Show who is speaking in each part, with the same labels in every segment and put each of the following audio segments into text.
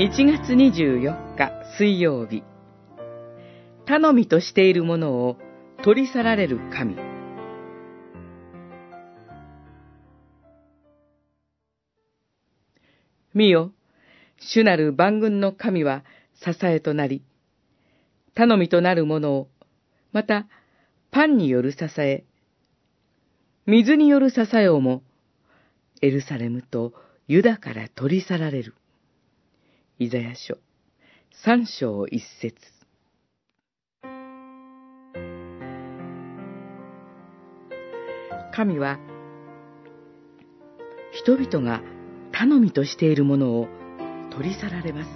Speaker 1: 1月24日水曜日頼みとしているものを取り去られる神見よ、主なる万軍の神は支えとなり、頼みとなるものを、また、パンによる支え、水による支えをも、エルサレムとユダから取り去られる。イザヤ書、三章一節。神は、人々が頼みとしているものを取り去られます。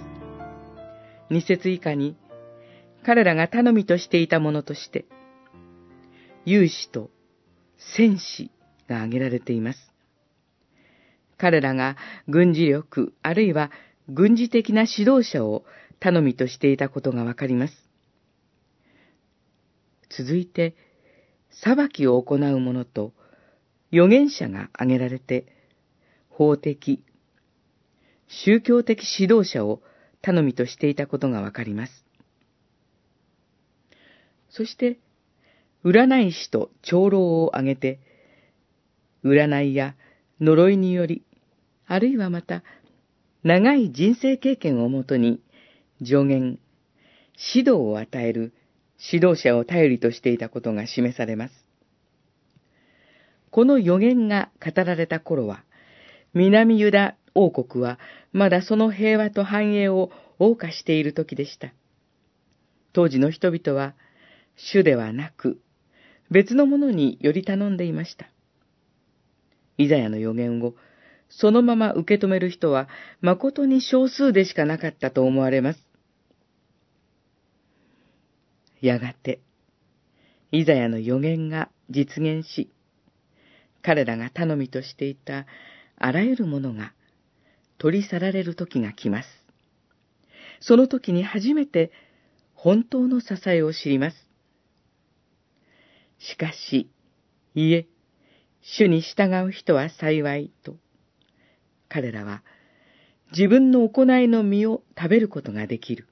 Speaker 1: 二節以下に、彼らが頼みとしていたものとして、勇士と戦士が挙げられています。彼らが軍事力あるいは軍事的な指導者を頼みとしていたことがわかります。続いて、裁きを行う者と預言者が挙げられて、法的、宗教的指導者を頼みとしていたことがわかります。そして、占い師と長老を挙げて、占いや呪いにより、あるいはまた、長い人生経験をもとに、助言、指導を与える指導者を頼りとしていたことが示されます。この予言が語られた頃は、南ユダ王国はまだその平和と繁栄を謳歌している時でした。当時の人々は、主ではなく、別のものにより頼んでいました。イザヤの予言をそのまま受け止める人は誠に少数でしかなかったと思われます。やがて、イザヤの予言が実現し、彼らが頼みとしていたあらゆるものが取り去られる時が来ます。その時に初めて本当の支えを知ります。しかし、いえ、主に従う人は幸いと、彼らは自分の行いの実を食べることができる。